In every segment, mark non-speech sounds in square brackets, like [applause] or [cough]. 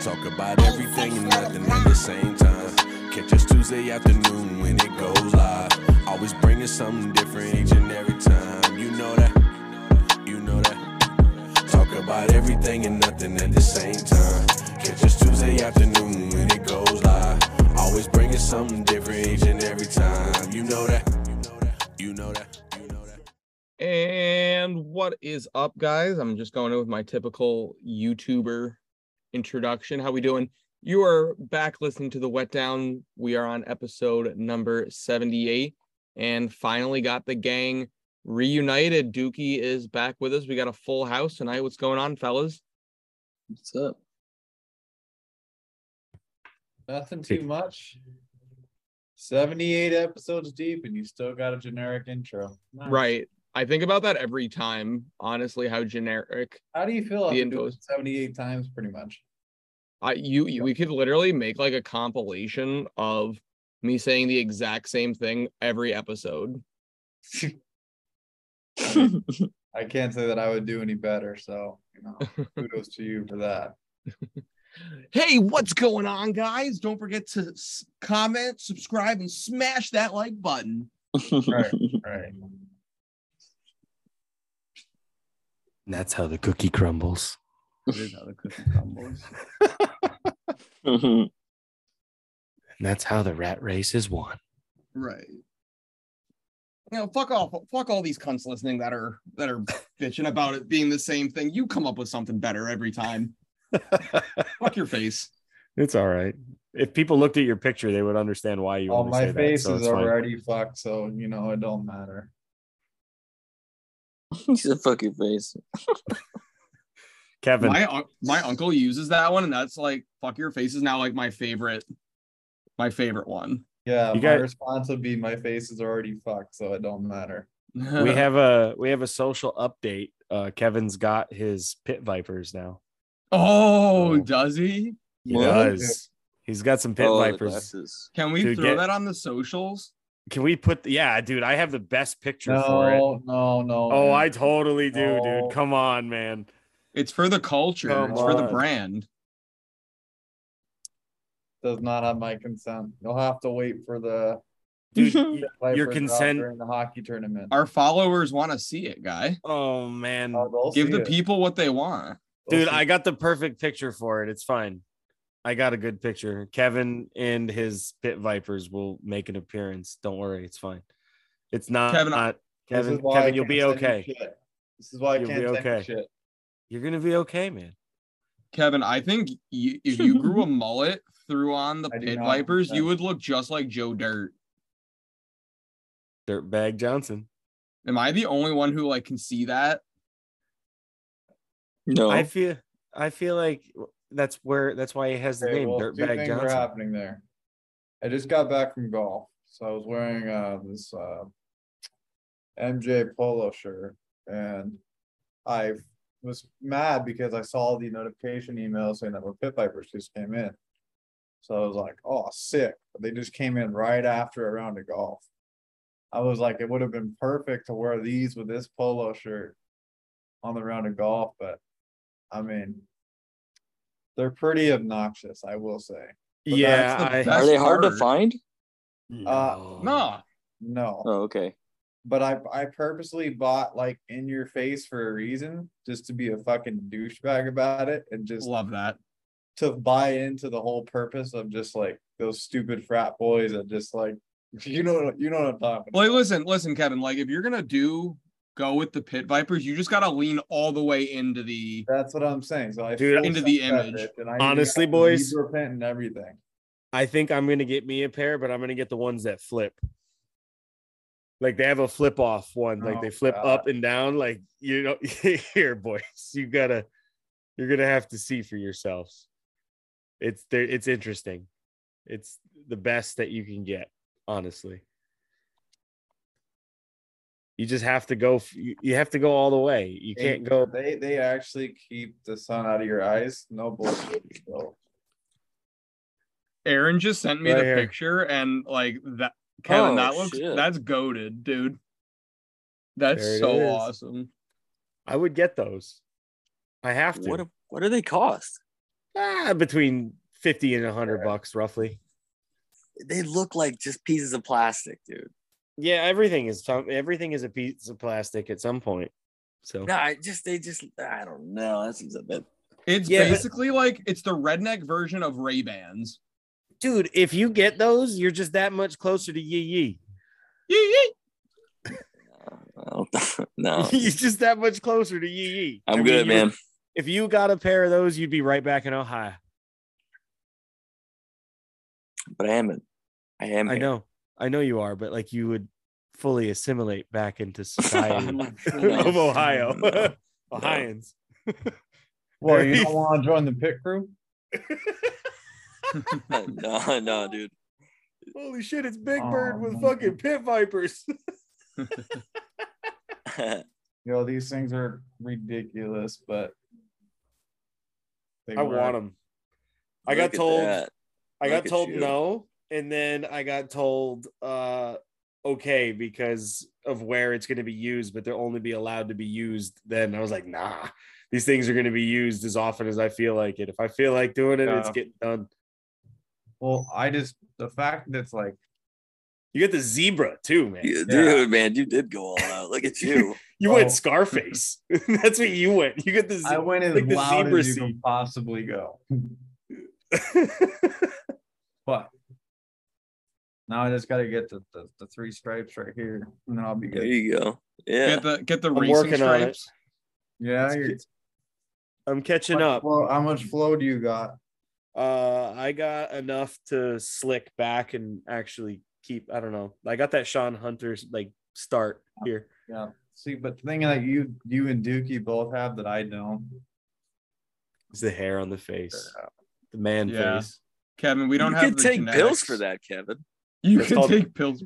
Talk about everything and nothing at the same time. Catch us Tuesday afternoon when it goes live. Always bringing something different each and every time. You know that. You know that. Talk about everything and nothing at the same time. Catch us Tuesday afternoon when it goes live. Always bringing something different each and every time. You know that. You know that. You know that. And what is up, guys? I'm just going in with my typical YouTuber introduction. How we doing? You are back listening to the Wet Down. We are on episode number 78 and finally got the gang reunited. Dookie is back with us. We got a full house tonight. What's going on, fellas? What's up? Nothing too much. 78 episodes deep, and you still got a generic intro. Nice. Right. I think about that every time, honestly, how generic How do you feel after The doing it 78 times, pretty much? I you, you we could literally make like a compilation of me saying the exact same thing every episode. [laughs] I can't say that I would do any better. So, you know, [laughs] kudos to you for that. Hey, what's going on, guys? Don't forget to s- comment, subscribe, and smash that like button. Right, [laughs] right. And that's how the cookie crumbles. That is how the cookie crumbles. [laughs] Mm-hmm. And that's how the rat race is won. Right. You know, fuck off, fuck all these cunts listening that are that are [laughs] bitching about it being the same thing. You come up with something better every time. [laughs] fuck your face. It's all right. If people looked at your picture, they would understand why you Oh, only my say face that. So is it's fine. already fucked. So, you know, it don't matter. [laughs] He said, "Fuck your face." [laughs] Kevin, My my uncle uses that one, and that's like fuck your face is now like my favorite, my favorite one. Yeah, You my got- response would be my face is already fucked, so it don't matter. [laughs] we have a we have a social update. Uh, Kevin's got his pit vipers now. Oh, Oh. does he? He What? does. He's got some pit Oh, vipers. Can we Dude, throw get- that on the socials? Can we put? The, Yeah, dude, I have the best picture for it. No, no, no. Oh, man. I totally do, No. dude. Come on, man. It's for the culture. Come it's for the brand. does not have my consent. You'll have to wait for the [laughs] Dude, [laughs] your consent. during the hockey tournament. Our followers want to see it, guy. Oh man, Oh, Give the it. people what they want. They'll dude, I got the perfect picture for it. It's fine. I got a good picture. Kevin and his pit vipers will make an appearance. Don't worry, it's fine. It's not. Kevin, not Kevin, Kevin, you'll be okay. This is why I You'll can't be send you okay. shit. You're gonna be okay, man. Kevin, I think you, if you grew a [laughs] mullet through on the I Pit Vipers, you would look just like Joe Dirt. Dirtbag Johnson. Am I the only one who like can see that? No, I feel. I feel like that's where. That's why he has the Okay, name well, two Dirtbag things are happening there. I just got back from golf, so I was wearing uh this uh MJ polo shirt, and I was mad because I saw the notification email saying that my pit vipers just came in. So I was like, "Oh, sick!" But they just came in right after a round of golf. I was like, it would have been perfect to wear these with this polo shirt on the round of golf, but I mean, they're pretty obnoxious, I will say. But Yeah, the I, are they hard to part. find? Uh, No. No, Oh, okay. but I I purposely bought like in your face for a reason, just to be a fucking douchebag about it and just Love that. to buy into the whole purpose of just like those stupid frat boys that just like [laughs] you know you know what I'm talking about. Like, listen, listen, Kevin. Like, if you're gonna do go with the Pit Vipers, you just gotta lean all the way into the. That's what I'm saying. So I Dude, full into the image. and I Honestly, got boys- zebra print and everything. I think I'm gonna get me a pair, but I'm gonna get the ones that flip. Like they have a flip off one, like Oh, they flip God. up and down. Like you know, [laughs] here, boys, you gotta, you're gonna have to see for yourselves. It's there. It's interesting. It's the best that you can get, honestly. You just have to go. You you have to go all the way. You can't go. They they actually keep the sun out of your eyes. No bullshit. So Aaron just sent me Right the here. picture, and like that, Kevin, Oh, that looks shit. that's goaded, dude. That's so is. awesome. I would get those. I have to. What? What do they cost? Ah, between 50 and 100 bucks roughly. They look like just pieces of plastic, dude. Yeah, everything is everything is a piece of plastic at some point. So No, I just they just I don't know. That seems a bit. It's Yeah, but- basically like it's the redneck version of Ray Bans. dude, if you get those, you're just that much closer to yee yee. Yee yee. I [laughs] don't- no, [laughs] you're just that much closer to yee yee. I'm I mean, good, you're- man. If you got a pair of those, you'd be right back in Ohio. But I am. in- I am. I here. know, I know you are, but like you would fully assimilate back into [laughs] oh society No. [laughs] of Ohio, [laughs] No. Ohioans. Well, you don't want to join the pit crew? no, no, dude. Holy shit! It's Big Oh, Bird with man. fucking pit vipers. You know, these things are ridiculous, but they I work. want them. I got Look at told. that. I Look got told you. no, and then I got told uh okay because of where it's going to be used, but they'll only be allowed to be used. Then I was like, nah, these things are going to be used as often as I feel like it. If I feel like doing it, it's getting done. Well, I just the fact that it's like You get the zebra too, man. You- You, dude, man, you did go all out. Look at [laughs] you. Oh. went Scarface. [laughs] That's what you went. You get the I ze- went as like the loud as you seat. can possibly go. [laughs] But now I just got to get the, the the three stripes right here, and then I'll be good. There you go. Yeah. Get the get the I'm racing working on it. stripes. Yeah, It's- you're, I'm catching how up. flow- how much flow do you got? Uh, I got enough to slick back and actually keep. I don't know. I got that Sean Hunter's like start here. Yeah. See, but the thing that you you and Dookie both have that I don't. is the hair on the face, the man Yeah. face. Kevin, we don't you have could the take genetics. pills for that, Kevin. You It's can called- take pills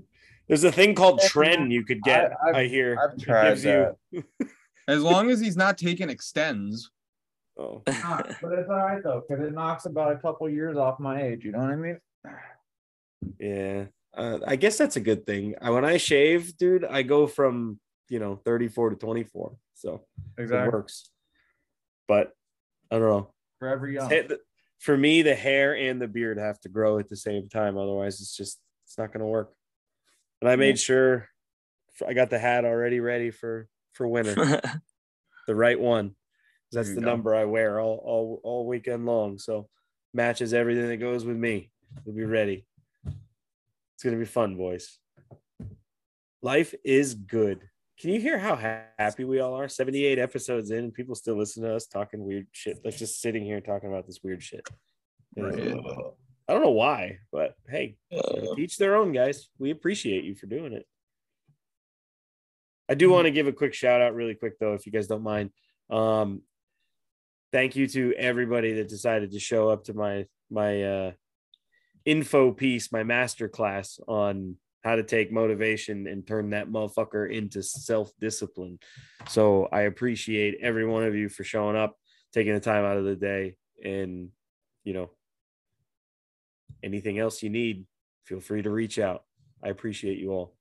There's a thing called Tren you could get. I- I've- I, hear. I've tried gives you- [laughs] as long as he's not taking extends. Oh, but it's all right though, because it knocks about a couple years off my age. You know what I mean? yeah. Uh, I guess that's a good thing. I, when I shave, dude, I go from you know 34 to 24, so it Exactly. works. But I don't know. Forever young. For me, the hair and the beard have to grow at the same time. Otherwise, it's just it's not going to work. And I made sure I got the hat already ready for for winter, [laughs] the right one. That's the go. number I wear all all all weekend long. So matches everything that goes with me. We'll be ready. It's gonna be fun, boys. Life is good. Can you hear how happy we all are? 78 episodes in, and people still listen to us talking weird shit. Like just sitting here talking about this weird shit. Right. I don't know why, but hey, you know, Uh, teach their own, guys. We appreciate you for doing it. I do want to give a quick shout out, really quick though, if you guys don't mind. Um, thank you to everybody that decided to show up to my my uh, info piece, my master class on how to take motivation and turn that motherfucker into self discipline. So I appreciate every one of you for showing up, taking the time out of the day, and you know anything else you need, feel free to reach out. I appreciate you all.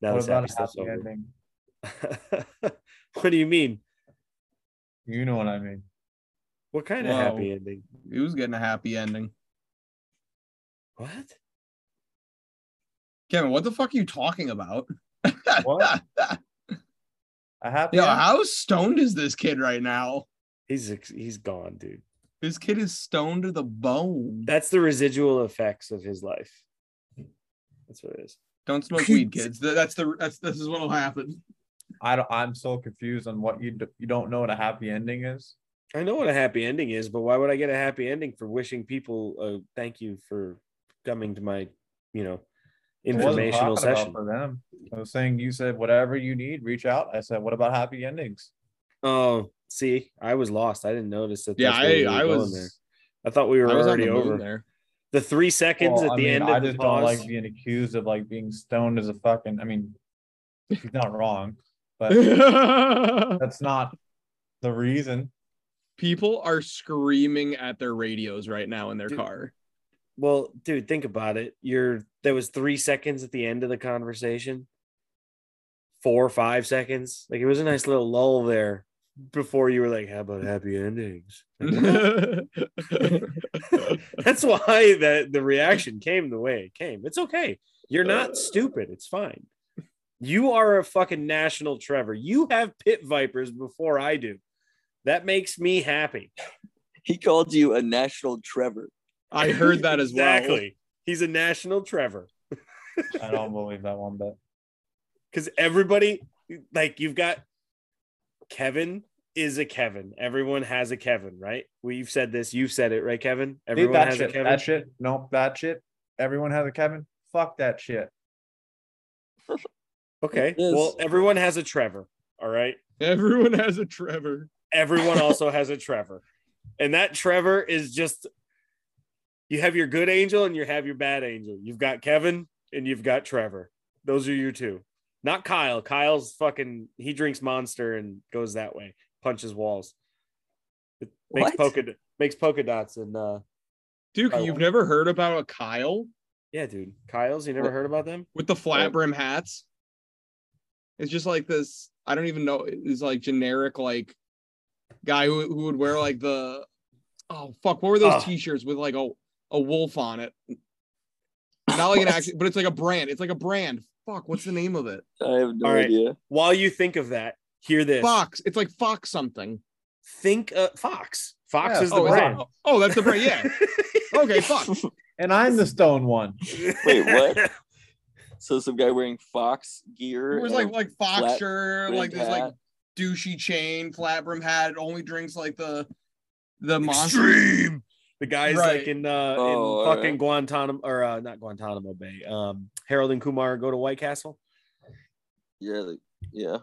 Now What about happy happy ending? [laughs] what do you mean? You know what I mean. What kind of happy ending? He was getting a happy ending. What? Kevin, what the fuck are you talking about? What? [laughs] A happy Yo, ending? how stoned is this kid right now? He's he's gone, dude. This kid is stoned to the bone. That's the residual effects of his life. That's what it is. Don't smoke [laughs] weed, kids. That's the that's this is what'll happen. I don't, I'm so confused on what you do, you don't know what a happy ending is. I know what a happy ending is, but why would I get a happy ending for wishing people a thank you for coming to my, you know, informational session? for them. I was saying you said whatever you need, reach out. I said, what about happy endings? Oh, see, I was lost. I didn't notice that. Yeah, that's where we I, were I going was there. I thought we were I was already the over. there. The three seconds Well, at I the mean, end I of the just don't pause. like being accused of like being stoned as a fucking. I mean, he's not wrong, but [laughs] that's not the reason. People are screaming at their radios right now in their Dude. car. Well, dude, think about it. You're there was three seconds at the end of the conversation. Four or five seconds. Like it was a nice little lull there before you were like, "How about happy endings?" [laughs] That's why that the reaction came the way it came. It's okay. You're not stupid. It's fine. You are a fucking national Trevor. You have pit vipers before I do. That makes me happy. He called you a national Trevor. I heard that as well. Exactly. He's a national Trevor. I don't believe that one bit. [laughs] because everybody like you've got Kevin is a Kevin. Everyone has a Kevin, right? We've said this. You've said it, right, Kevin? Everyone that has shit. a Kevin. That shit. No, that shit. Everyone has a Kevin. Fuck that shit. [laughs] Okay. Well, everyone has a Trevor. All right. Everyone has a Trevor. Everyone [laughs] also has a Trevor, and that Trevor is just. You have your good angel and you have your bad angel. You've got Kevin and you've got Trevor. Those are your two. Not Kyle. Kyle's fucking. He drinks Monster and goes that way. Punches walls. It makes What? polka makes polka dots and uh Duke, you've never heard about a Kyle Yeah, dude. Kyle's, you never What? heard about them? with the flat brim hats? It's just like this. I don't even know. It's like generic, like guy who, who would wear like the oh fuck, what were those Oh. t-shirts with like a a wolf on it? Not like an What? action, but it's like a brand. It's like a brand. Fuck, what's the name of it? [laughs] I have no All right. idea. While you think of that, hear this. Fox. It's like Fox something. Think uh, Fox. Fox Yeah, is the Oh, is brand. that- oh, that's the brand. Yeah. [laughs] Okay, fuck. And I'm the stone one. Wait, what? [laughs] So some guy wearing Fox gear. It was and like like Fox flat shirt, brimmed like this like hat. douchey chain, flat brim hat. Only drinks like the the monster. Extreme. The guy's Right. like in uh Oh, in fucking right. Guantanamo or uh not Guantanamo Bay. Um Harold and Kumar go to White Castle. yeah, like, yeah.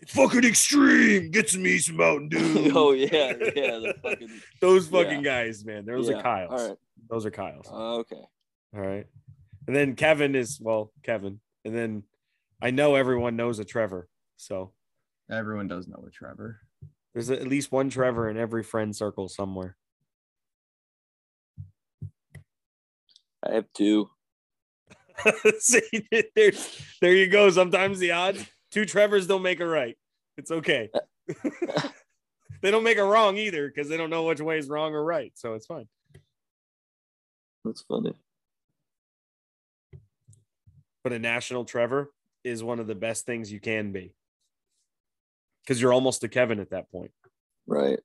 It's fucking extreme. Get some me some Mountain [laughs] Dew. oh yeah, yeah. The fucking. [laughs] Those fucking guys, man. Those yeah. are Kyle's. All right. Those are Kyle's. Uh, okay. All right. And then Kevin is well, Kevin. And then I know everyone knows a Trevor. So Everyone does know a Trevor. there's at least one Trevor in every friend circle somewhere. I have two. [laughs] See, there's there you go. Sometimes the odds two Trevors don't make a right. It's okay. Uh, [laughs] they don't make a wrong either because they don't know which way is wrong or right. So it's fine. That's funny. But a national Trevor is one of the best things you can be because you're almost a Kevin at that point, Right.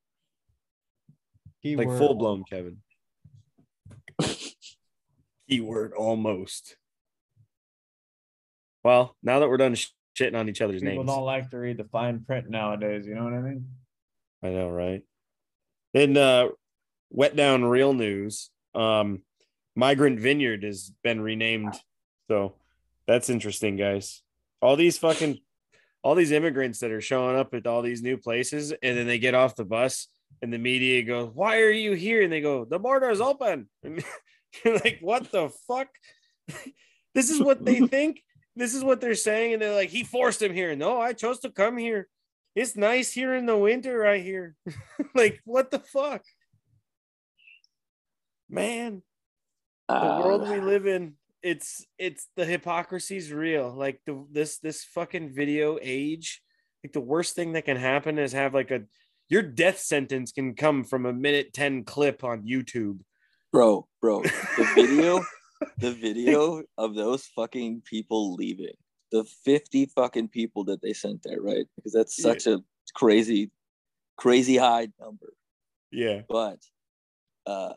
like full blown Kevin. [laughs] Keyword almost. Well, now that we're done sh- shitting on each other's People names, People don't like to read the fine print nowadays. You know what I mean? I know, right? In uh, wet down real news, um, Migrant Vineyard has been renamed, so that's interesting, guys. All these fucking, all these immigrants that are showing up at all these new places, and then they get off the bus, and the media goes, "Why are you here?" And they go, "The border is open." [laughs] [laughs] You're like, "What the fuck?" [laughs] this is what they [laughs] think. This is what they're saying, and they're like, "He forced him here." No, I chose to come here. It's nice here in the winter, right here. like, what the fuck, man? the world Uh, we live in it's it's the hypocrisy's real like the this this fucking video age like the worst thing that can happen is have like a your death sentence can come from a minute 10 clip on youtube bro, bro. The [laughs] video, the video of those fucking people leaving. The 50 fucking people that they sent there, right? Because that's Yeah. such a crazy, crazy high number. yeah But uh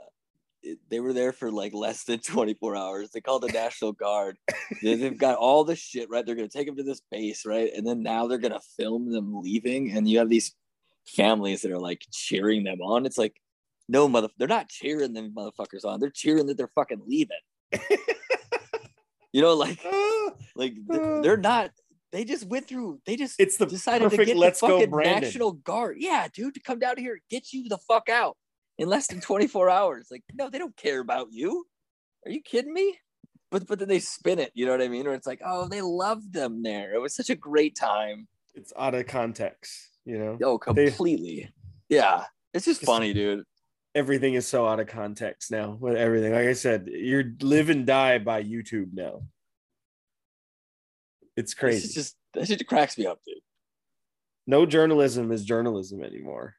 it- they were there for like less than [laughs] 24 hours. They called the National Guard. They've got all the shit, right? They're gonna take them to this base, right? And then now they're gonna film them leaving, and you have these families that are like cheering them on. It's like, no, mother, they're not cheering them motherfuckers on. They're cheering that they're fucking leaving. [laughs] you know, like, [laughs] uh, like uh. they're not. They just went through. They just it's the decided to get let's the go brandon National Guard. Yeah, dude, to come down here, get you the fuck out in less than 24 hours. Like, no, they don't care about you. Are you kidding me? But but then they spin it, you know what I mean? Or it's like, oh, they loved them there. It was such a great time. it's out of context you know Oh, They- completely. Yeah. It's just Just- funny, dude. Everything is so out of context now with everything like i said you're live and die by youtube now it's crazy is just that shit cracks me up, dude. no journalism is journalism anymore.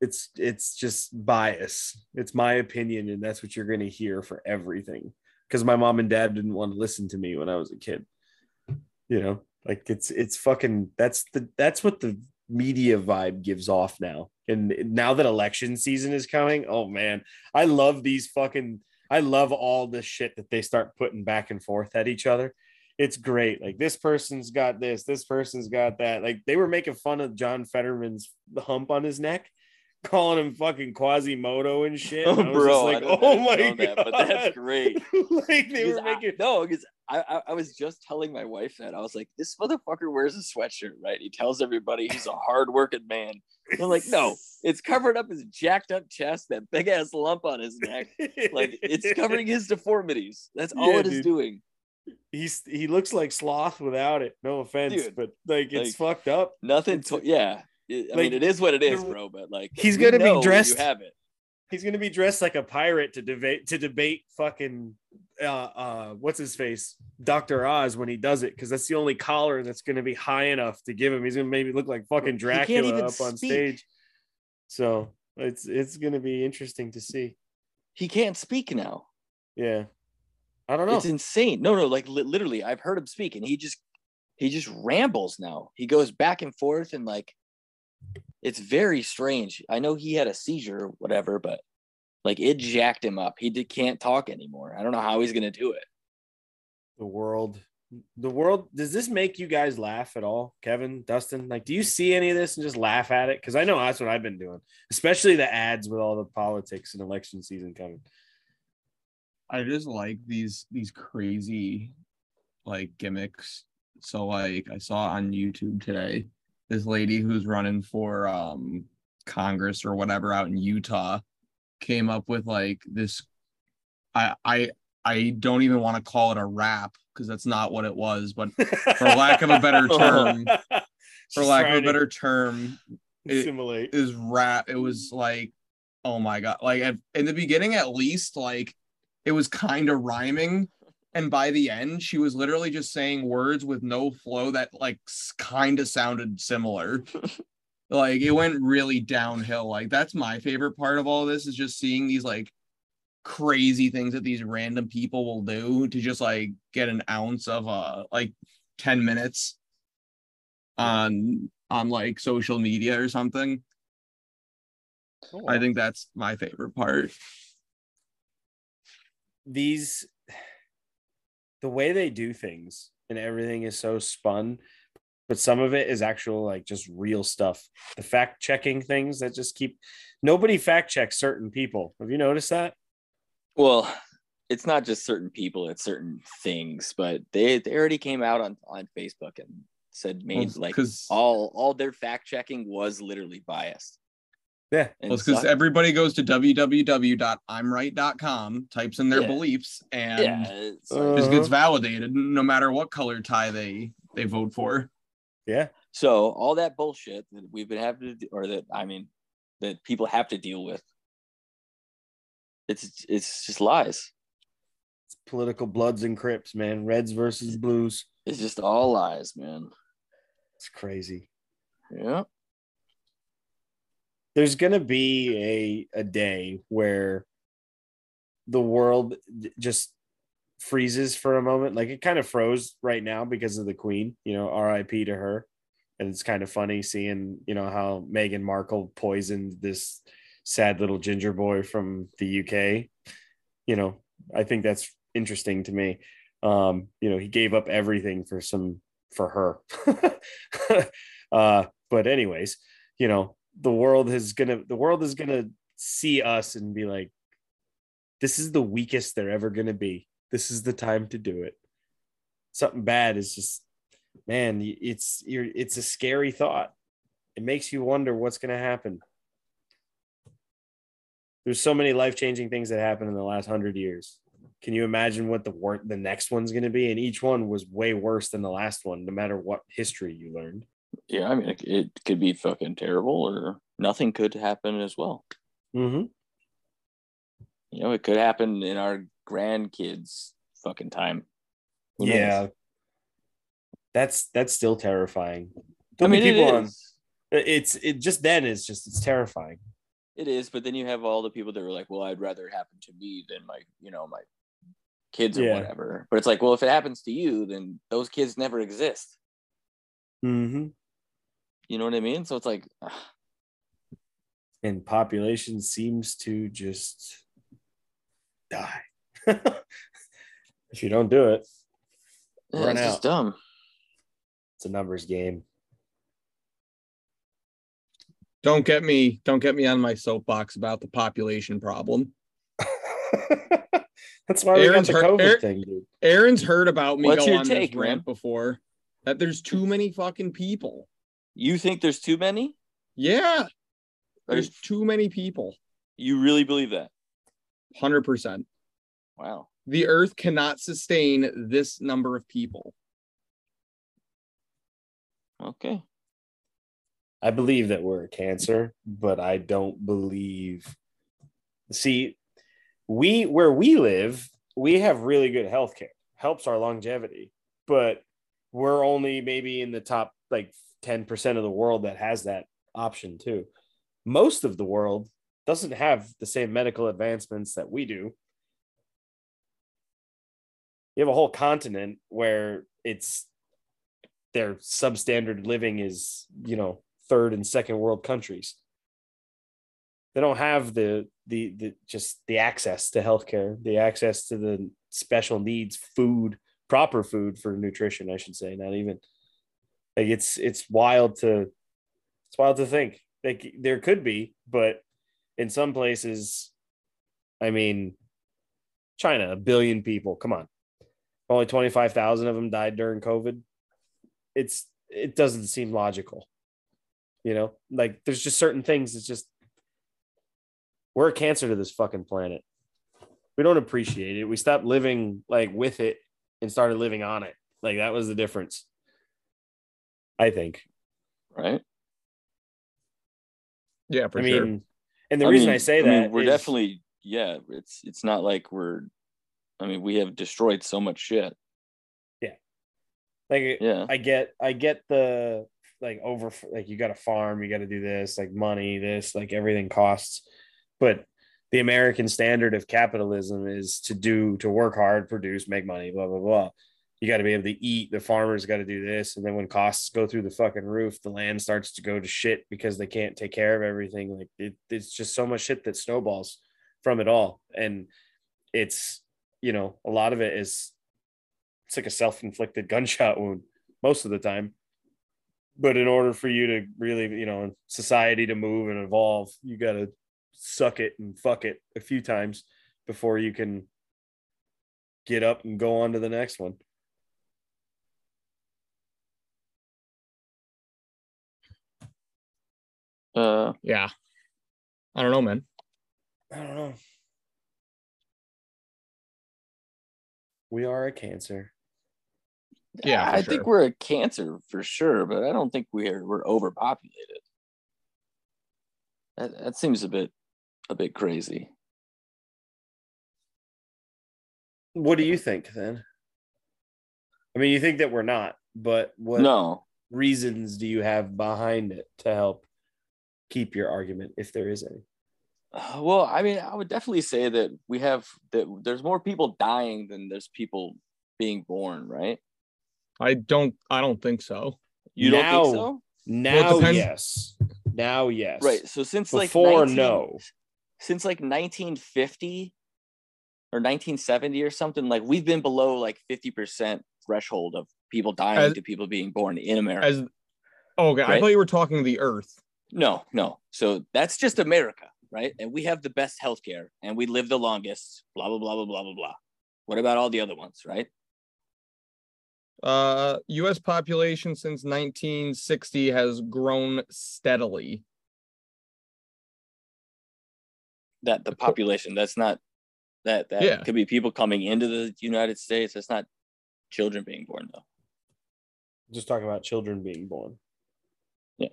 It's it's just bias. It's my opinion, and that's what you're going to hear for everything. Because my mom and dad didn't want to listen to me when I was a kid. You know, like it's it's fucking that's the that's what the media vibe gives off now. And now that election season is coming, oh man, I love these fucking I love all the shit that they start putting back and forth at each other. It's great. Like this person's got this, this person's got that. Like they were making fun of John Fetterman's hump on his neck, [laughs] calling him fucking Quasimodo and shit. Oh, And I was bro, just like, oh my god, that, but that's great. [laughs] like they were Because I- making no, because I, I I was just telling my wife that I was like, this motherfucker wears a sweatshirt, right? He tells everybody he's a hardworking man. I'm like, no, it's covering up his jacked up chest, that big ass lump on his neck. Like it's [laughs] covering his deformities. That's all Yeah, it is dude. doing. he's he looks like sloth without it. No offense, Dude, but like it's like, fucked up. Nothing. To, yeah. I like, mean, it is what it is, bro. But like, he's gonna be dressed- You have it. He's gonna be dressed like a pirate to debate to debate fucking uh uh what's his face Dr. Oz when he does it because that's the only collar that's gonna be high enough to give him. He's gonna maybe look like fucking Dracula up on stage. So it's it's gonna be interesting to see. He can't speak now. Yeah, I don't know. It's insane. No, no, like li- literally, I've heard him speak, and he just he just rambles now. He goes back and forth, and like it's very strange. I know he had a seizure or whatever, but like it jacked him up. He did, can't talk anymore. I don't know how he's gonna do it. the world the world does this make you guys laugh at all kevin dustin like do you see any of this and just laugh at it because i know that's what i've been doing especially the ads with all the politics and election season coming I just like these these crazy like gimmicks. So like I saw on YouTube today this lady who's running for um Congress or whatever out in Utah came up with like this I I I don't even want to call it a rap because that's not what it was, but for lack of a better [laughs] term, for lack of a better term, it- assimilate is rap. It was like, oh my god! Like at, in the beginning, at least, like it was kind of rhyming, and by the end, she was literally just saying words with no flow that like kind of sounded similar. [laughs] like it went really downhill. Like that's my favorite part of all this is just seeing these like crazy things that these random people will do to just like get an ounce of uh like 10 minutes on on like social media or something. Oh, I think that's my favorite part. these the way they do things and everything is so spun but some of it is actual like just real stuff the fact checking things that just keep nobody fact checks certain people have you noticed that Well, it's not just certain people; it's certain things. But they they already came out on on Facebook and said made like all all their fact checking was literally biased. Yeah And because everybody goes to www.imright.com, types in their Yeah. beliefs, and yeah, it's Uh, just gets validated no matter what color tie they they vote for. yeah So all that bullshit that we've been having to, do, or that I mean, that people have to deal with, it's it's just lies. it's political bloods and crips man reds versus blues It's just all lies, man. it's crazy Yeah. There's gonna be a a day where the world just freezes for a moment. Like it kind of froze right now because of the queen you know rip to her. And it's kind of funny seeing you know how Meghan Markle poisoned this sad little ginger boy from the UK you know I think that's interesting to me. Um you know he gave up everything for some for her. [laughs] Uh but anyways you know the world is gonna the world is gonna see us and be like this is the weakest they're ever gonna be. This is the time to do it. Something bad is just man it's you're it's a scary thought. It makes you wonder what's gonna happen. There's so many life-changing things that happened in the last hundred years. Can you imagine what the wor- the next one's going to be? And each one was way worse than the last one no matter what history you learned Yeah, I mean, it, it could be fucking terrible, or nothing could happen as well. mm-hmm. You know, it could happen in our grandkids' fucking time. Who knows? yeah that's that's still terrifying I mean, be it people on. It's it just then it's just it's terrifying. It is, but then you have all the people that are like, "Well, I'd rather it happen to me than my, you know, my kids or Yeah. whatever." But it's like, well, if it happens to you, then those kids never exist. Mm-hmm. You know what I mean? So it's like, ugh, And population seems to just die. [laughs] if you don't do it, yeah, Run it's just dumb. it's a numbers game. Don't get me don't get me on my soapbox about the population problem. [laughs] That's why we got Aaron's the COVID Aaron- thing, dude. Aaron's heard about me What's go your on take, this rant man? before. That there's too many fucking people. You think there's too many? Yeah, there's too many people. you really believe that? Hundred percent. Wow. The earth cannot sustain this number of people. Okay. I believe that we're a cancer, but I don't believe. See, we where we live, we have really good health care, helps our longevity, but we're only maybe in the top like 10% of the world that has that option too. Most of the world doesn't have the same medical advancements that we do. You have a whole continent where it's their substandard living is, you know, third and second world countries. They don't have the the the just the access to healthcare, the access to the special needs food, proper food for nutrition, I should say, not even like it's it's wild to it's wild to think. Like there could be, but in some places, I mean, China, a billion people. Come on, only twenty five thousand of them died during COVID. It's it doesn't seem logical, you know. Like there's just certain things. It's just we're a cancer to this fucking planet. We don't appreciate it. We stop living like with it and started living on it. Like that was the difference. I think. Right. Yeah, for I mean, and the reason mean- I say mean, that we're is- definitely yeah. It's it's not like we're. I mean, we have destroyed so much shit. Yeah. Like Yeah. I get I get the like over like you got to farm, you got to do this, like money, this, like everything costs. But the American standard of capitalism is to do to work hard, produce, make money, blah blah blah. You got to be able to eat. The farmers got to do this, and then when costs go through the fucking roof, the land starts to go to shit because they can't take care of everything. Like it, it's just so much shit that snowballs from it all, and it's you know a lot of it is it's like a self-inflicted [laughs] gunshot wound most of the time but in order for you to really you know society to move and evolve you got to suck it and fuck it a few times before you can get up and go on to the next one Uh, Yeah. I don't know, man. i don't know we are a cancer Yeah, I sure. think we're a cancer for sure, but I don't think we're we're overpopulated. That that seems a bit a bit crazy. what do you think then i mean you think that we're not but what No, reasons do you have behind it to help keep your argument if there is any [sighs] well, I mean, I would definitely say that we have that there's more people dying than there's people being born, right? I don't I don't think so. You don't think Now- so? Now, depends- yes. Now, yes. Right. So since Before, like 19 no. Since like 1950 or 1970 or something, like we've been below like 50% threshold of people dying As- to people being born in America. As oh, okay, I thought you were talking the earth. no, no. So that's just America, right? And we have the best healthcare and we live the longest, blah, blah, blah, blah, blah, blah, blah. What about all the other ones, right? Uh US population since 1960 has grown steadily. That the population, that's not that that Yeah. could be people coming into the United States. That's not children being born though. Just talking about children being born. Yeah.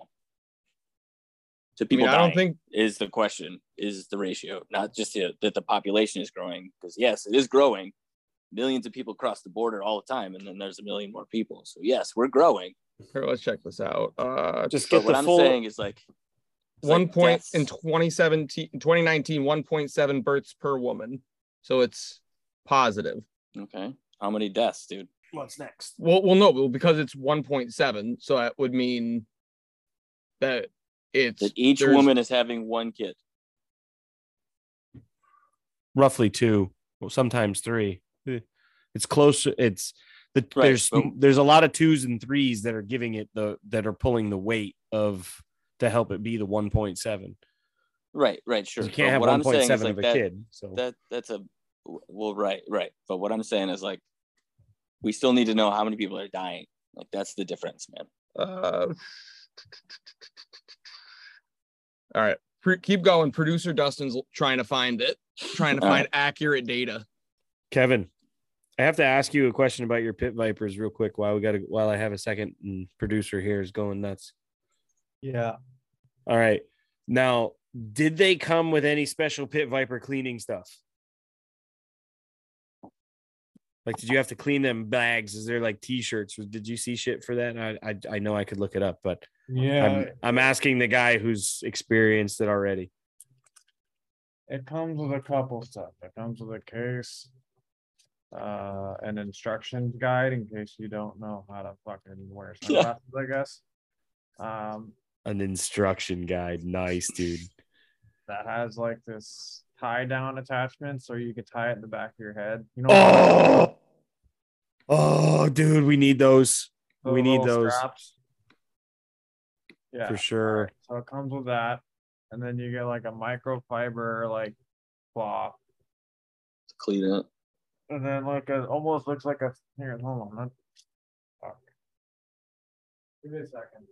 So I people mean, I don't think is the question is the ratio not just the, that the population is growing because yes it is growing millions of people cross the border all the time and then there's a million more people so yes we're growing Here, let's check this out. Uh, Just But get what the I'm full. saying is like it's one like point deaths- in 2017, 2019, 1.7 births per woman. So it's positive. Okay. How many deaths, dude? What's next? Well, well, no, because it's 1.7, so that would mean that it's That each woman is having one kid. Roughly two, well, sometimes three. It's close. It's the Right, there's but- there's a lot of twos and threes that are giving it the that are pulling the weight of to help it be the 1.7. Right, right, sure. You can't But have what I'm 1.7 like of a that, kid. So that that's a well, right, right. But what I'm saying is like we still need to know how many people are dying. Like that's the difference, man. Uh, [laughs] all right, Pre- keep going. Producer Dustin's trying to find it, trying to All find accurate data. Kevin, I have to ask you a question about your pit vipers real quick while we got to while I have a second and producer here is going nuts. Yeah. All right. Now, did they come with any special pit viper cleaning stuff? Like, did you have to clean them bags? Is there like t-shirts? Did you see shit for that? I I, I know I could look it up, but Yeah. I'm I'm asking the guy who's experienced it already. It comes with a couple stuff. It comes with a case, uh, an instructions guide in case you don't know how to fucking wear [laughs] sunglasses, I guess. Um, An instruction guide. Nice, dude. that has like this tie down attachment so you could tie it in the back of your head. You know, Oh, oh, dude, we need those the we need those. straps? Yeah, for sure. so it comes with that, and then you get like a microfiber like cloth, to Clean it. and then like a almost looks like a here. Hold on, fuck. Give me a second.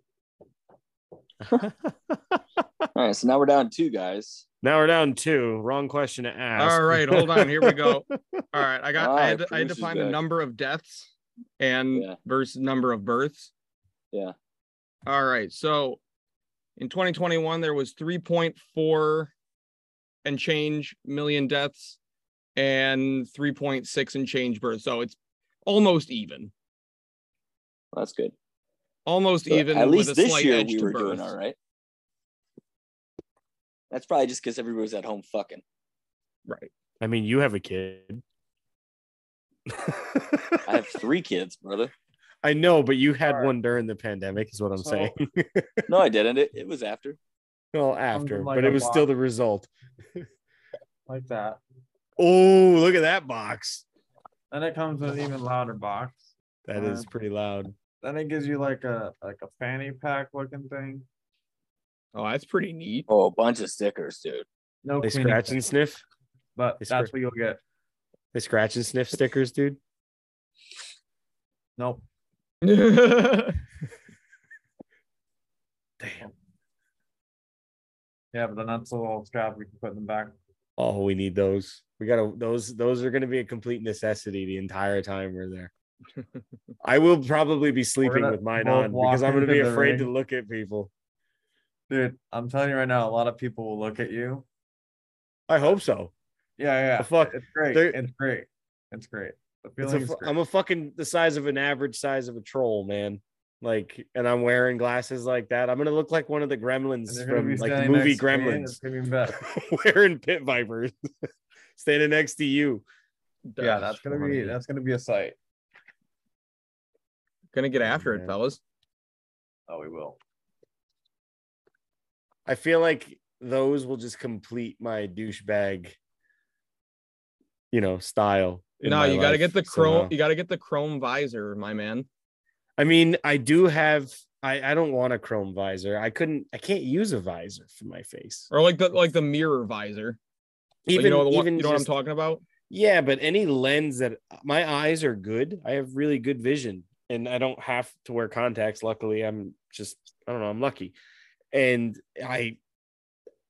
All right, so now we're down two guys. now we're down two. Wrong question to ask. All right, hold on. Here we go. [laughs] All right, I got. All I had to, I had to producer's find the number of deaths and Yeah. versus number of births. Yeah. All right, so in 2021 there was 3.4 and change million deaths and 3.6 and change births. So it's almost even. That's good. Almost So even. at with least a this year edge we to were doing all right. That's probably just because everybody was at home fucking. Right. I mean, you have a kid. I have [laughs] three kids, brother. I know, but you had Alright. one during the pandemic, is what I'm So- saying. [laughs] No, I didn't. It, it was after. well, after, like but it was still the result. like that. Oh, look at that box. And it comes with an even louder box. That is pretty loud. Then it gives you like a like a fanny pack looking thing. Oh, that's pretty neat. Oh, a bunch of stickers, dude. No They scratch and sniff. but they that's scr- what you'll get. They scratch and sniff stickers, dude. Nope. [laughs] Damn. Yeah, but then that's a little scrap we can put in the back. Oh, we need those. We gotta those those are gonna be a complete necessity the entire time we're there. I will probably be sleeping with mine on because I'm gonna be into the afraid to look at people. Dude, I'm telling you right now, a lot of people will look at you. I hope so. Yeah, yeah. The fuck? It's great. They're- It's great. It's great. It's a feeling is fu- great. I'm a fucking the size of an average size of a troll, man. Like, and I'm wearing glasses like that. I'm gonna look like one of the gremlins from like the movie next to me, and Gremlins, It's gonna be better. [laughs] wearing pit vipers, [laughs] standing next to you. Yeah, that's gonna be that's gonna be a sight. Gonna get after it, fellas. Oh, we will. I feel like those will just complete my douchebag, you know, style. No, you got to get the chrome. somehow. You got to get the chrome visor, my man. I mean, I do have. I I don't want a chrome visor. I couldn't. I can't use a visor for my face. Or like the like the mirror visor. Like, Even you know the even you know just, what I'm talking about? Yeah, but any lens that my eyes are good. I have really good vision, and I don't have to wear contacts. Luckily, I'm just I don't know. I'm lucky, and I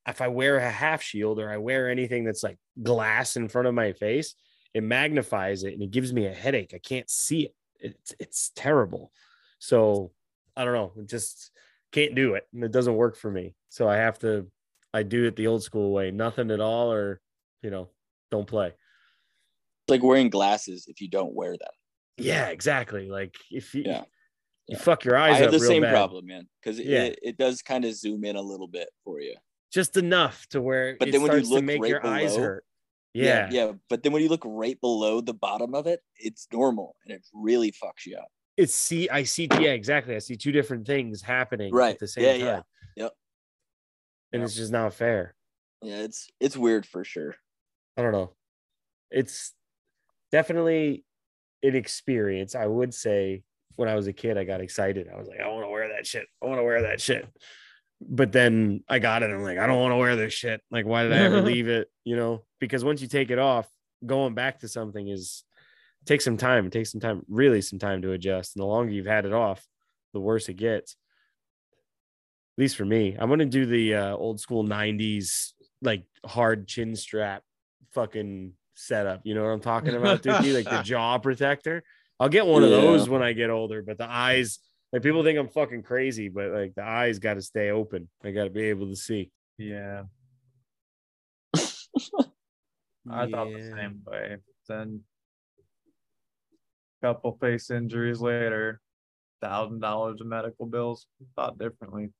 if I wear a half shield or I wear anything that's like glass in front of my face, it magnifies it and it gives me a headache. I can't see it. It's it's terrible. So I don't know. Just can't do it, and it doesn't work for me. So I have to. I do it the old school way. Nothing at all, or you know, don't play. It's like wearing glasses if you don't wear them. Yeah, exactly. Like if you Yeah. You Yeah. fuck your eyes I eyes have up the same bad. problem, man, because Yeah. it, it does kind of zoom in a little bit for you. Just enough to where But it then when you look make right your eyes below- hurt. Yeah. yeah. But then when you look right below the bottom of it, it's normal and it really fucks you up. It's see, I see, yeah, exactly. I see two different things happening Right. at the same Yeah, time. yeah. Yep. And Yep. it's just not fair. Yeah, it's it's weird for sure. I don't know. It's definitely an experience. I would say when I was a kid, I got excited. I was like, I want to wear that shit. I want to wear that shit. But then I got it. I'm like, I don't want to wear this shit. Like, why did I ever [laughs] leave it? You know, because once you take it off, going back to something is take some time. It takes some time, really some time to adjust. And the longer you've had it off, the worse it gets. At least for me, I'm gonna do the uh, old school '90s like hard chin strap fucking setup. You know what I'm talking [laughs] about, Dookie? Like the jaw protector. I'll get one of those when I get older, but the eyes, like people think I'm fucking crazy, but like the eyes got to stay open. I got to be able to see. Yeah, [laughs] I thought the same way. Then couple face injuries later, thousand dollars of medical bills. Thought differently.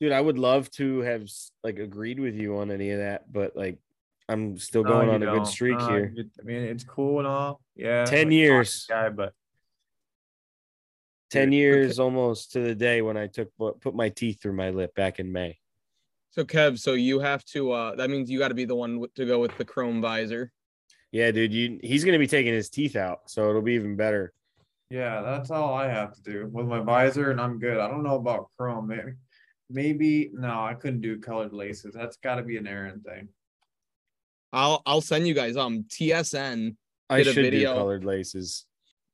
Dude, I would love to have like agreed with you on any of that, but like I'm still going you on a good don't. streak No, here. I mean, it's cool and all. Yeah, 10 like, years. guy, but 10 Dude, years almost to the day when I took put my teeth through my lip back in May. So Kev, so you have to. uh That means you got to be the one to go with the chrome visor. Yeah, dude, you he's gonna be taking his teeth out, so it'll be even better. yeah, that's all I have to do with my visor, and I'm good. I don't know about chrome. Maybe, maybe no, I couldn't do colored laces. That's got to be an Aaron thing. I'll I'll send you guys. Um, TSN I Did a should video- do colored laces.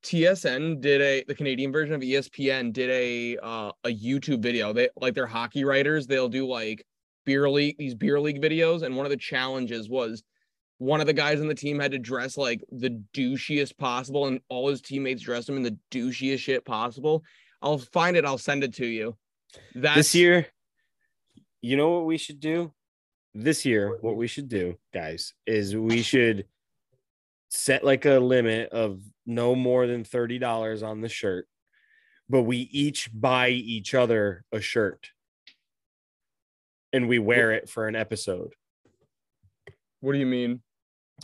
TSN did a the Canadian version of ESPN did a uh, a YouTube video. They like their hockey writers. They'll do like beer league these beer league videos, and one of the challenges was one of the guys on the team had to dress like the douchiest possible, and all his teammates dressed him in the douchiest shit possible. I'll find it. I'll send it to you. That's this year, you know what we should do? This year, what we should do, guys, is we should set like a limit of no more than $30 on the shirt, but we each buy each other a shirt and we wear it for an episode. What do you mean?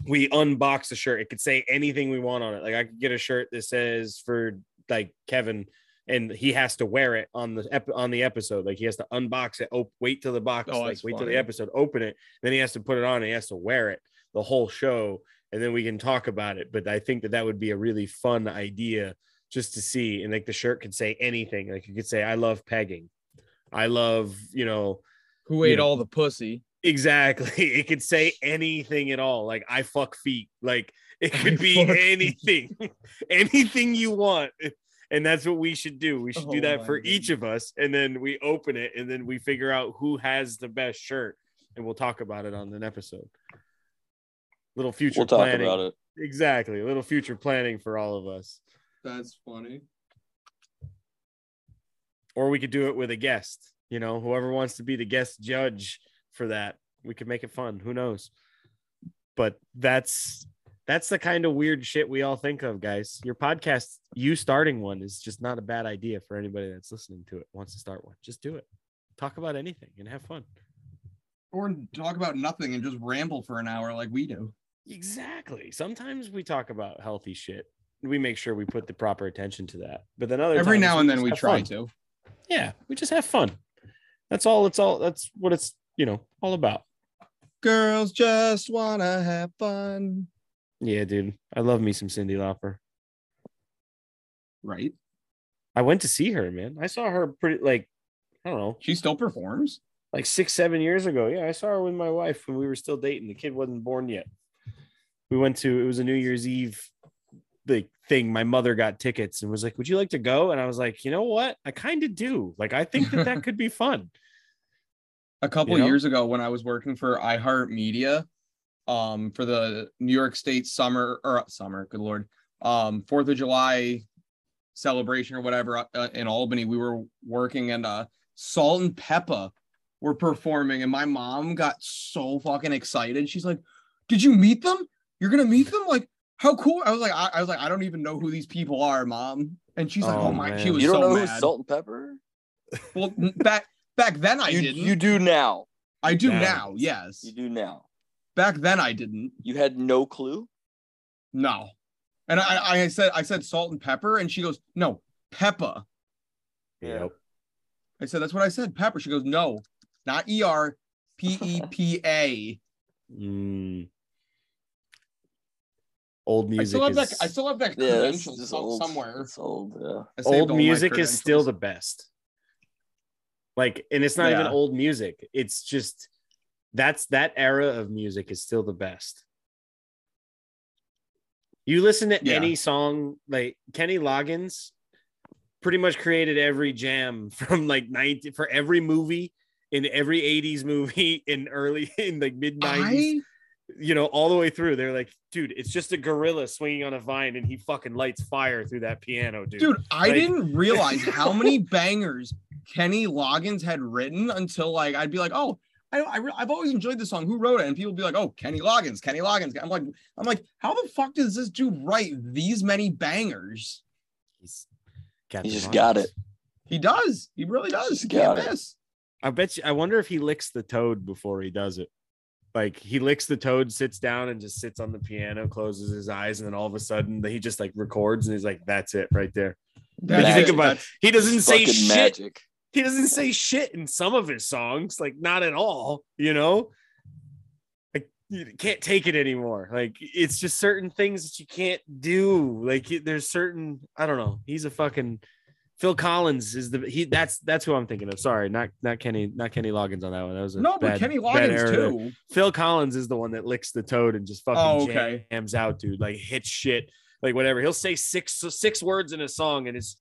we unbox the shirt. It could say anything we want on it. Like I could get a shirt that says for like Kevin, and he has to wear it on the ep- on the episode. Like he has to unbox it, op- wait till the box, Oh, like wait till the episode, open it, then he has to put it on. And he has to wear it the whole show, and then we can talk about it. But I think that that would be a really fun idea just to see. And like the shirt could say anything. Like you could say, "I love pegging," "I love," you know, Who ate know. all the pussy? Exactly. [laughs] It could say anything at all. Like I fuck feet. Like it [laughs] could I be anything. [laughs] anything you want. And that's what we should do. We should do Oh that my for each of us. And then we open it and then we figure out who has the best shirt. And we'll talk about it on an episode. Little future We'll talk about it. Exactly. A little future planning for all of us. That's funny. Or we could do it with a guest. You know, whoever wants to be the guest judge for that, we could make it fun. Who knows? But that's that's the kind of weird shit we all think of, guys. Your podcast, you starting one is just not a bad idea for anybody that's listening to it, wants to start one. Just do it. Talk about anything and have fun. Or talk about nothing and just ramble for an hour like we do. Exactly. Sometimes we talk about healthy shit. We make sure we put the proper attention to that. But then other Every now and then we try fun. to. Yeah, we just have fun. That's all. It's all. That's what it's you know all about. Girls just wanna have fun. Yeah, dude. I love me some Cyndi Lauper. Right? I went to see her, man. I saw her pretty like I don't know, She still performs. like six, seven years ago. Yeah, I saw her with my wife when we were still dating. The kid wasn't born yet. We went to it was a New Year's Eve like thing. My mother got tickets and was like, "Would you like to go?" And I was like, "You know what? I kind of do. Like, I think that that [laughs] could be fun." a couple You know? years ago when I was working for iHeartMedia, um, for the New York State summer or uh, summer, good lord, um, Fourth of July celebration or whatever uh, in Albany, we were working and uh, Salt and Pepa were performing, and my mom got so fucking excited. She's like, "Did you meet them? You're gonna meet them? Like, how cool. I was like, I, I was like, I don't even know who these people are, mom. And she's like, Oh, oh, my, she man. was You don't so know mad. who's Salt and Pepper? Well, back back then I you, didn't. you do now. I do Now. now. Yes. You do now. Back then I didn't. You had no clue. No. And I, I said, I said salt and pepper, and she goes, no, peppa. Yep. I said, that's what I said, pepper. She goes, no, not E R, P E P A. Mm. Old I music still have is that. I still have that Yeah, it's credential old. somewhere. It's old. Yeah. I saved all old music is still the best. Like, and it's not even old music. It's just that's that era of music is still the best. You listen to Yeah. any song like Kenny Loggins pretty much created every jam [laughs] from like 90 for every movie in every 80s movie [laughs] in early in like mid 90s I you know, all the way through. They're like, dude, it's just a gorilla swinging on a vine and he fucking lights fire through that piano, dude. dude, I Like- didn't realize how many [laughs] bangers Kenny Loggins had written until like I'd be like, oh, I, I re- I've always enjoyed the song. Who wrote it? And people be like, oh, Kenny Loggins, Kenny Loggins. I'm like, I'm like, how the fuck does this dude write these many bangers? He's got He the just got it. He does. He really does. Just He can't got it. miss. I bet you, I wonder if he licks the toad before he does it. Like he licks the toad, sits down and just sits on the piano, closes his eyes, and then all of a sudden he just like records and he's like, that's it right there. That's you think it. about That's- He doesn't say shit. magic. He doesn't say shit in some of his songs, like not at all, you know? Like you can't take it anymore. Like it's just certain things that you can't do. Like there's certain, I don't know. He's a fucking Phil Collins is the he that's that's who I'm thinking of. Sorry, not not Kenny, not Kenny Loggins on that one. That was a no, but Kenny Loggins too. Phil Collins is the one that licks the toad and just fucking Oh, okay. jams out, dude. Like hits shit, like whatever. He'll say six six words in a song, and it's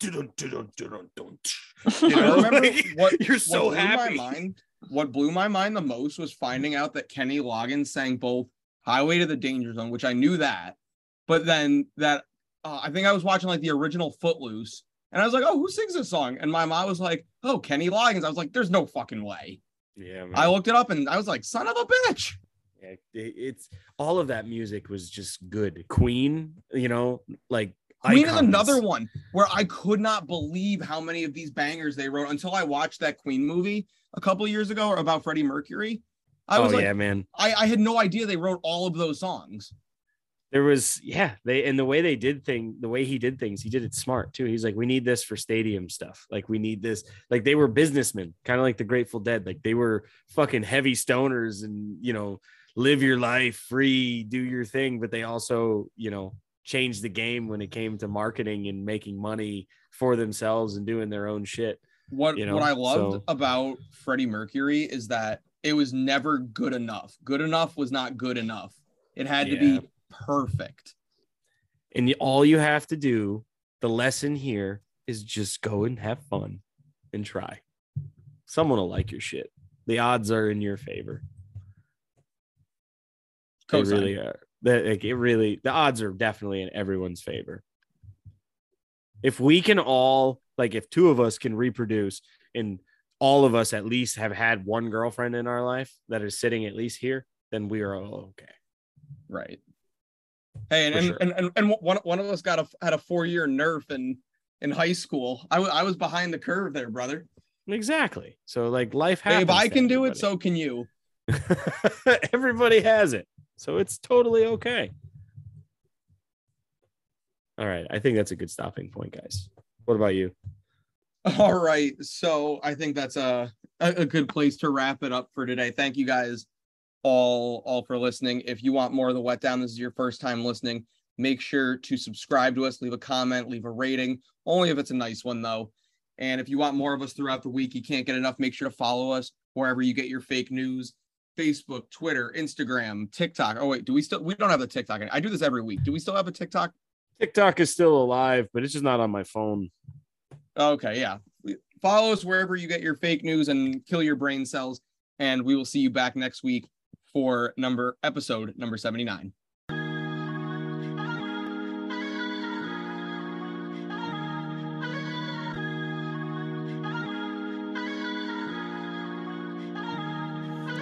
[laughs] you know, remember like, [laughs] what you're so blew happy. My mind, what blew my mind the most was finding out that Kenny Loggins sang both "Highway to the Danger Zone," which I knew that, but then that uh, I think I was watching like the original Footloose, and I was like, "Oh, who sings this song?" And my mom was like, "Oh, Kenny Loggins." I was like, "There's no fucking way." Yeah, man. I looked it up and I was like, "Son of a bitch!" Yeah, it's all of that music was just good. Queen, you know, like Queen is another one where I could not believe how many of these bangers they wrote until I watched that Queen movie a couple years ago about Freddie Mercury. I oh was like, yeah, man. I, I had no idea they wrote all of those songs. There was yeah, they and the way they did thing, the way he did things, he did it smart too. He's like, we need this for stadium stuff. Like we need this. Like they were businessmen, kind of like the Grateful Dead. Like they were fucking heavy stoners and you know, live your life free, do your thing, but they also, you know, changed the game when it came to marketing and making money for themselves and doing their own shit. What You know, what I loved so- about Freddie Mercury is that it was never good enough. Good enough was not good enough. It had to be perfect. And you- all you have to do, the lesson here is just go and have fun and try. Someone will like your shit. The odds are in your favor. They Cosign. really are. That like, it really the odds are definitely in everyone's favor. If we can all like if two of us can reproduce and all of us at least have had one girlfriend in our life that is sitting at least here, then we are all okay. Right. Hey, and and, sure. and, and, and one, one of us got a had a four year nerf in in high school. I I was behind the curve there, brother. Exactly. So like life happens. if I can do it, so can you. [laughs] Everybody has it. So it's totally okay. All right. I think that's a good stopping point, guys. What about you? All right. So I think that's a, a, good place to wrap it up for today. Thank you guys all all for listening. If you want more of the Wetdown, this is your first time listening. Make sure to subscribe to us, leave a comment, leave a rating. Only if it's a nice one though. And if you want more of us throughout the week, you can't get enough. Make sure to follow us wherever you get your fake news. Facebook, Twitter, Instagram, TikTok. Oh wait, do we still we don't have the TikTok. I do this every week. Do we still have a TikTok? TikTok is still alive, but it's just not on my phone. Okay, yeah. Follow us wherever you get your fake news and kill your brain cells. And we will see you back next week for number episode number 79.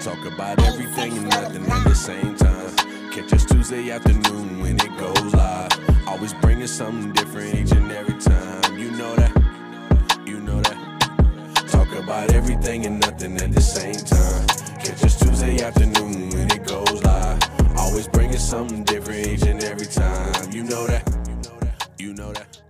Talk about everything and nothing at the same time. Catch us Tuesday afternoon when it goes live. Always bringing something different each and every time. You know that. You know that. Talk about everything and nothing at the same time. Catch us Tuesday afternoon when it goes live. Always bringing something different each and every time. You know that. You know that.